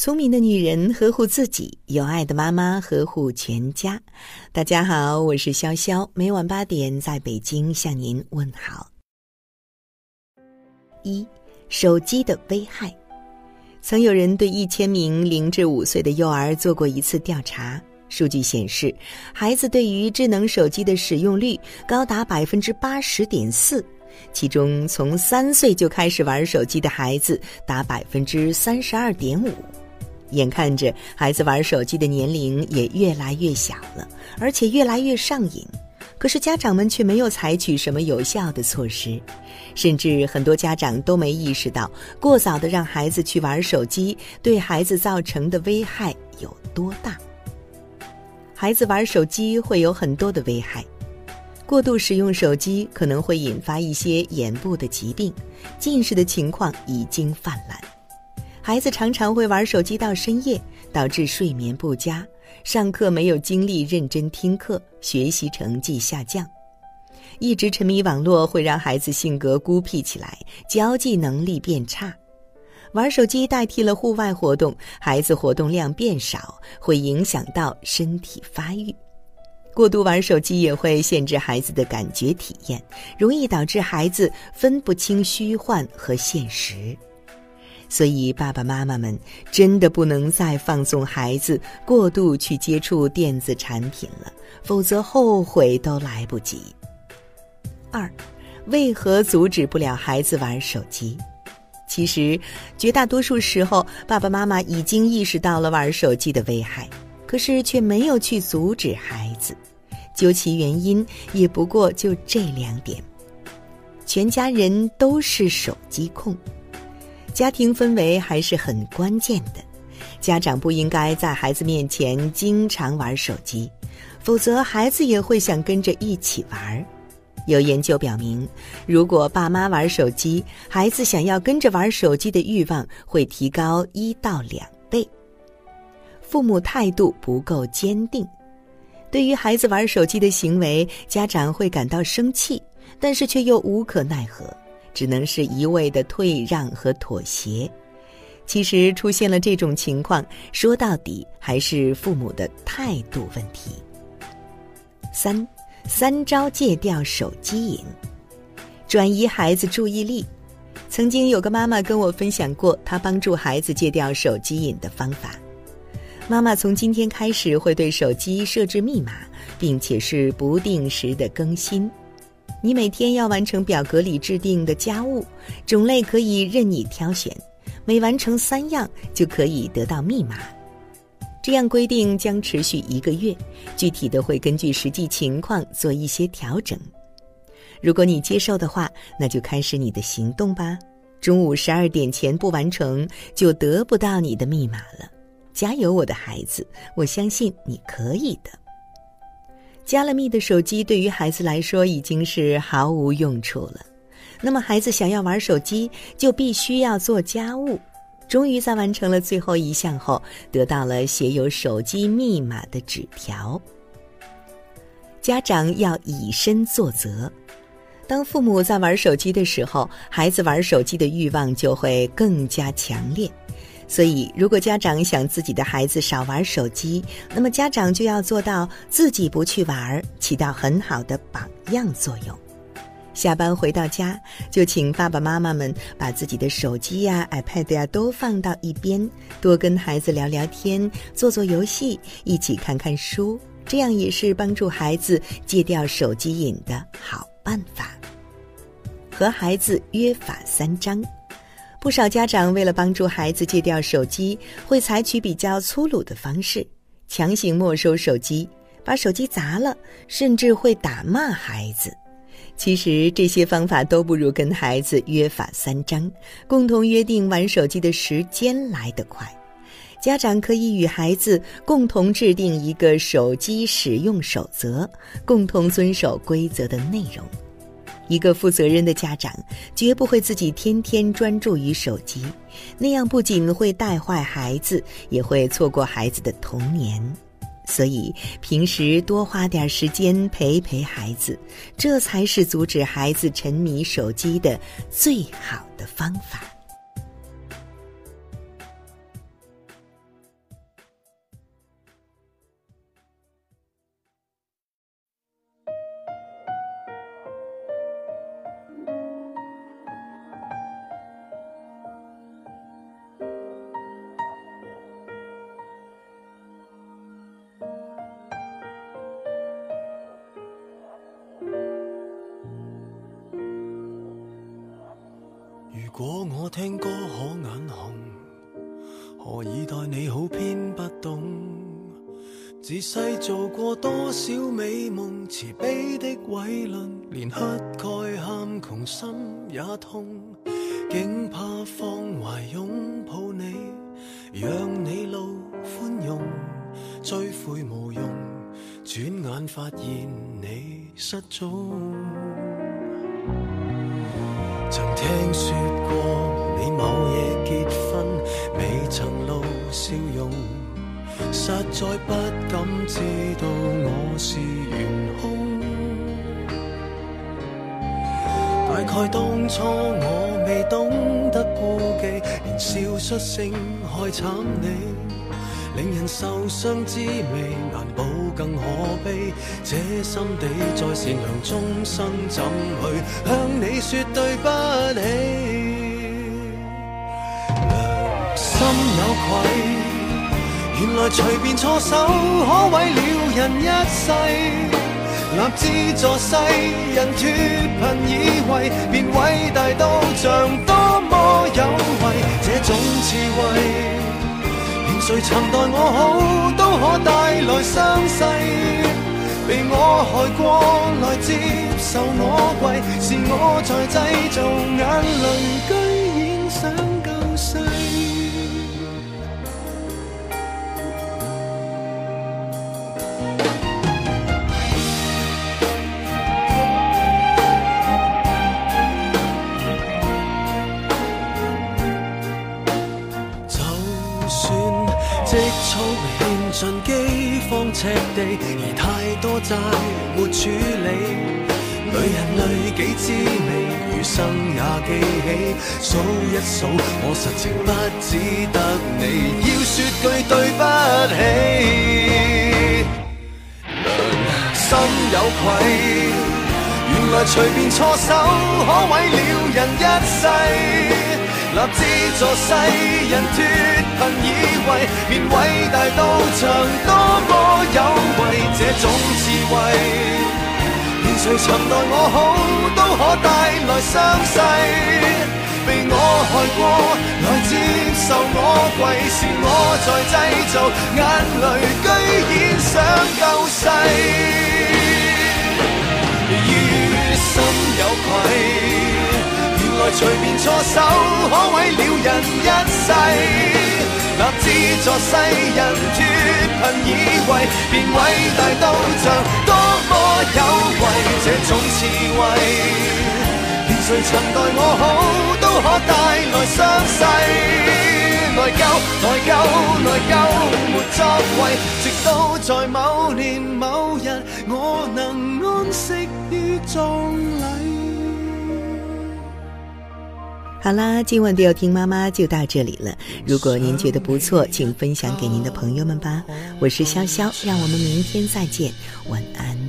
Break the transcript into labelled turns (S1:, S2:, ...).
S1: 聪明的女人呵护自己，有爱的妈妈呵护全家。大家好，我是潇潇，每晚八点在北京向您问好。一，手机的危害。曾有人对一千名零至五岁的幼儿做过一次调查，数据显示，孩子对于智能手机的使用率高达百分之八十点四，其中从三岁就开始玩手机的孩子达百分之三十二点五。眼看着孩子玩手机的年龄也越来越小了，而且越来越上瘾，可是家长们却没有采取什么有效的措施，甚至很多家长都没意识到，过早的让孩子去玩手机对孩子造成的危害有多大。孩子玩手机会有很多的危害，过度使用手机可能会引发一些眼部的疾病，近视的情况已经泛滥。孩子常常会玩手机到深夜，导致睡眠不佳，上课没有精力认真听课，学习成绩下降。一直沉迷网络会让孩子性格孤僻起来，交际能力变差。玩手机代替了户外活动，孩子活动量变少，会影响到身体发育。过度玩手机也会限制孩子的感觉体验，容易导致孩子分不清虚幻和现实。所以，爸爸妈妈们真的不能再放纵孩子过度去接触电子产品了，否则后悔都来不及。二，为何阻止不了孩子玩手机？其实，绝大多数时候，爸爸妈妈已经意识到了玩手机的危害，可是却没有去阻止孩子。究其原因，也不过就这两点：全家人都是手机控。家庭氛围还是很关键的，家长不应该在孩子面前经常玩手机，否则孩子也会想跟着一起玩。有研究表明，如果爸妈玩手机，孩子想要跟着玩手机的欲望会提高一到两倍。父母态度不够坚定，对于孩子玩手机的行为，家长会感到生气，但是却又无可奈何。只能是一味的退让和妥协。其实出现了这种情况，说到底还是父母的态度问题。三，三招戒掉手机瘾，转移孩子注意力。曾经有个妈妈跟我分享过，她帮助孩子戒掉手机瘾的方法。妈妈从今天开始会对手机设置密码，并且是不定时的更新。你每天要完成表格里制定的家务，种类可以任你挑选，每完成三样就可以得到密码。这样规定将持续一个月，具体的会根据实际情况做一些调整。如果你接受的话，那就开始你的行动吧。中午十二点前不完成，就得不到你的密码了。加油，我的孩子，我相信你可以的。加了密的手机对于孩子来说已经是毫无用处了，那么孩子想要玩手机就必须要做家务。终于在完成了最后一项后，得到了写有手机密码的纸条。家长要以身作则，当父母在玩手机的时候，孩子玩手机的欲望就会更加强烈。所以，如果家长想自己的孩子少玩手机，那么家长就要做到自己不去玩，起到很好的榜样作用。下班回到家，就请爸爸妈妈们把自己的手机呀、iPad 呀都放到一边，多跟孩子聊聊天，做做游戏，一起看看书，这样也是帮助孩子戒掉手机瘾的好办法。和孩子约法三章。不少家长为了帮助孩子戒掉手机，会采取比较粗鲁的方式，强行没收手机，把手机砸了，甚至会打骂孩子。其实这些方法都不如跟孩子约法三章，共同约定玩手机的时间来得快。家长可以与孩子共同制定一个手机使用守则，共同遵守规则的内容。一个负责任的家长绝不会自己天天专注于手机，那样不仅会带坏孩子，也会错过孩子的童年。所以，平时多花点时间陪陪孩子，这才是阻止孩子沉迷手机的最好的方法。
S2: 如果我听歌可眼红，何以待你好偏不懂？自细做过多少美梦，慈悲的伟论，连乞丐喊穷心也痛，竟怕放怀拥抱你，让你露宽容，追悔无用，转眼发现你失踪。曾听说过你某夜结婚，未曾露笑容，实在不敢知道我是元凶。大概当初我未懂得顾忌，连笑率性害惨你。令人受伤滋味难保更可悲，这心地再善良，终生怎去向你说对不起？良心有愧，原来随便错手可毁了人一世。立志助世人脱贫，以为便伟大到像多么有为，这种刺猬。谁曾待我好，都可带来伤势。被我害过，来接受我跪，是我在制造眼泪，居然想。赤地，而太多债没处理，女人累己滋味，余生也记起。数一数，我实情不只得你要说句对不起，心有愧，原来随便错手可毁了人一世。立志助世人脱贫以为，便伟大到强多么有为，这种智慧，连谁曾待我好都可带来伤势，被我害过，来接受我跪，是我在制造眼泪，居然想救世。隨便錯手，可毁了人一世。立志助世人脱贫以為便偉大到像多麼有為。這種智慧，连誰曾待我好，都可帶來傷勢。內疚，內疚，內疚，沒作為。直到在某年某日，我能安息於葬禮。
S1: 好啦，今晚的要听妈妈就到这里了。如果您觉得不错，请分享给您的朋友们吧。我是潇潇，让我们明天再见，晚安。